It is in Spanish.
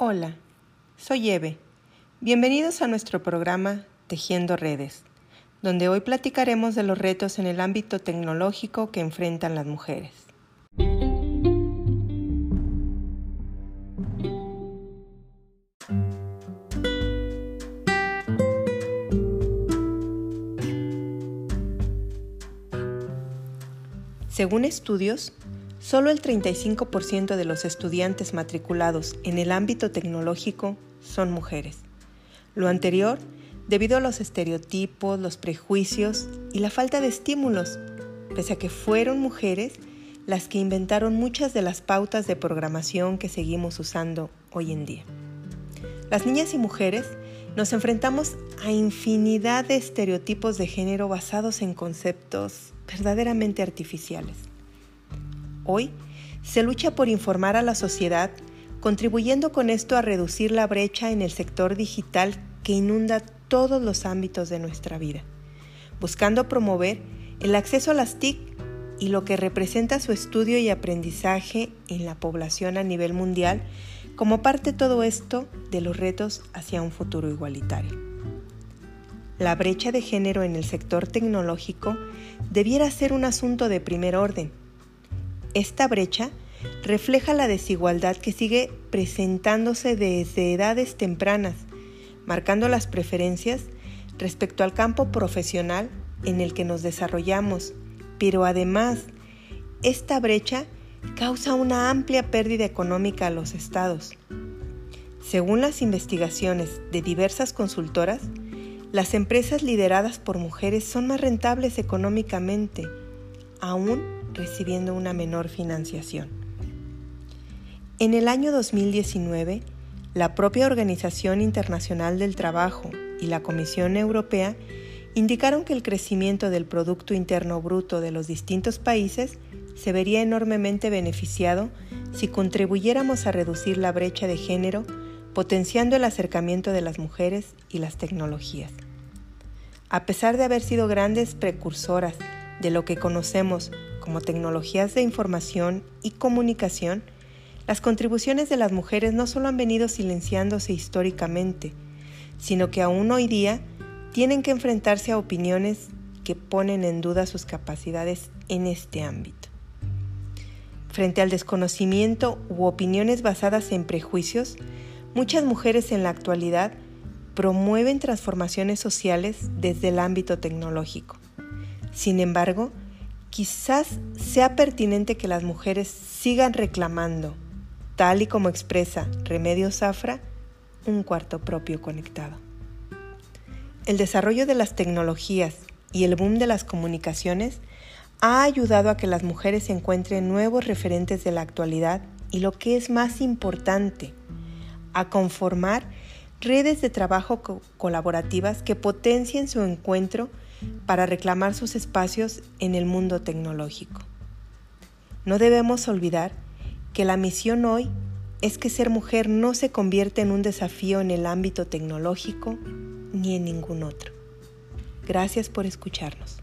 Hola, soy Eve. Bienvenidos a nuestro programa Tejiendo Redes, donde hoy platicaremos de los retos en el ámbito tecnológico que enfrentan las mujeres. Según estudios, Solo el 35% de los estudiantes matriculados en el ámbito tecnológico son mujeres. Lo anterior debido a los estereotipos, los prejuicios y la falta de estímulos, pese a que fueron mujeres las que inventaron muchas de las pautas de programación que seguimos usando hoy en día. Las niñas y mujeres nos enfrentamos a infinidad de estereotipos de género basados en conceptos verdaderamente artificiales. Hoy se lucha por informar a la sociedad, contribuyendo con esto a reducir la brecha en el sector digital que inunda todos los ámbitos de nuestra vida, buscando promover el acceso a las TIC y lo que representa su estudio y aprendizaje en la población a nivel mundial como parte todo esto de los retos hacia un futuro igualitario. La brecha de género en el sector tecnológico debiera ser un asunto de primer orden, esta brecha refleja la desigualdad que sigue presentándose desde edades tempranas, marcando las preferencias respecto al campo profesional en el que nos desarrollamos, pero además esta brecha causa una amplia pérdida económica a los estados. Según las investigaciones de diversas consultoras, las empresas lideradas por mujeres son más rentables económicamente, aún recibiendo una menor financiación. En el año 2019, la propia Organización Internacional del Trabajo y la Comisión Europea indicaron que el crecimiento del Producto Interno Bruto de los distintos países se vería enormemente beneficiado si contribuyéramos a reducir la brecha de género, potenciando el acercamiento de las mujeres y las tecnologías. A pesar de haber sido grandes precursoras de lo que conocemos como tecnologías de información y comunicación, las contribuciones de las mujeres no solo han venido silenciándose históricamente, sino que aún hoy día tienen que enfrentarse a opiniones que ponen en duda sus capacidades en este ámbito. Frente al desconocimiento u opiniones basadas en prejuicios, muchas mujeres en la actualidad promueven transformaciones sociales desde el ámbito tecnológico. Sin embargo, quizás sea pertinente que las mujeres sigan reclamando, tal y como expresa Remedio Zafra, un cuarto propio conectado. El desarrollo de las tecnologías y el boom de las comunicaciones ha ayudado a que las mujeres encuentren nuevos referentes de la actualidad y lo que es más importante, a conformar redes de trabajo colaborativas que potencien su encuentro para reclamar sus espacios en el mundo tecnológico. No debemos olvidar que la misión hoy es que ser mujer no se convierte en un desafío en el ámbito tecnológico ni en ningún otro. Gracias por escucharnos.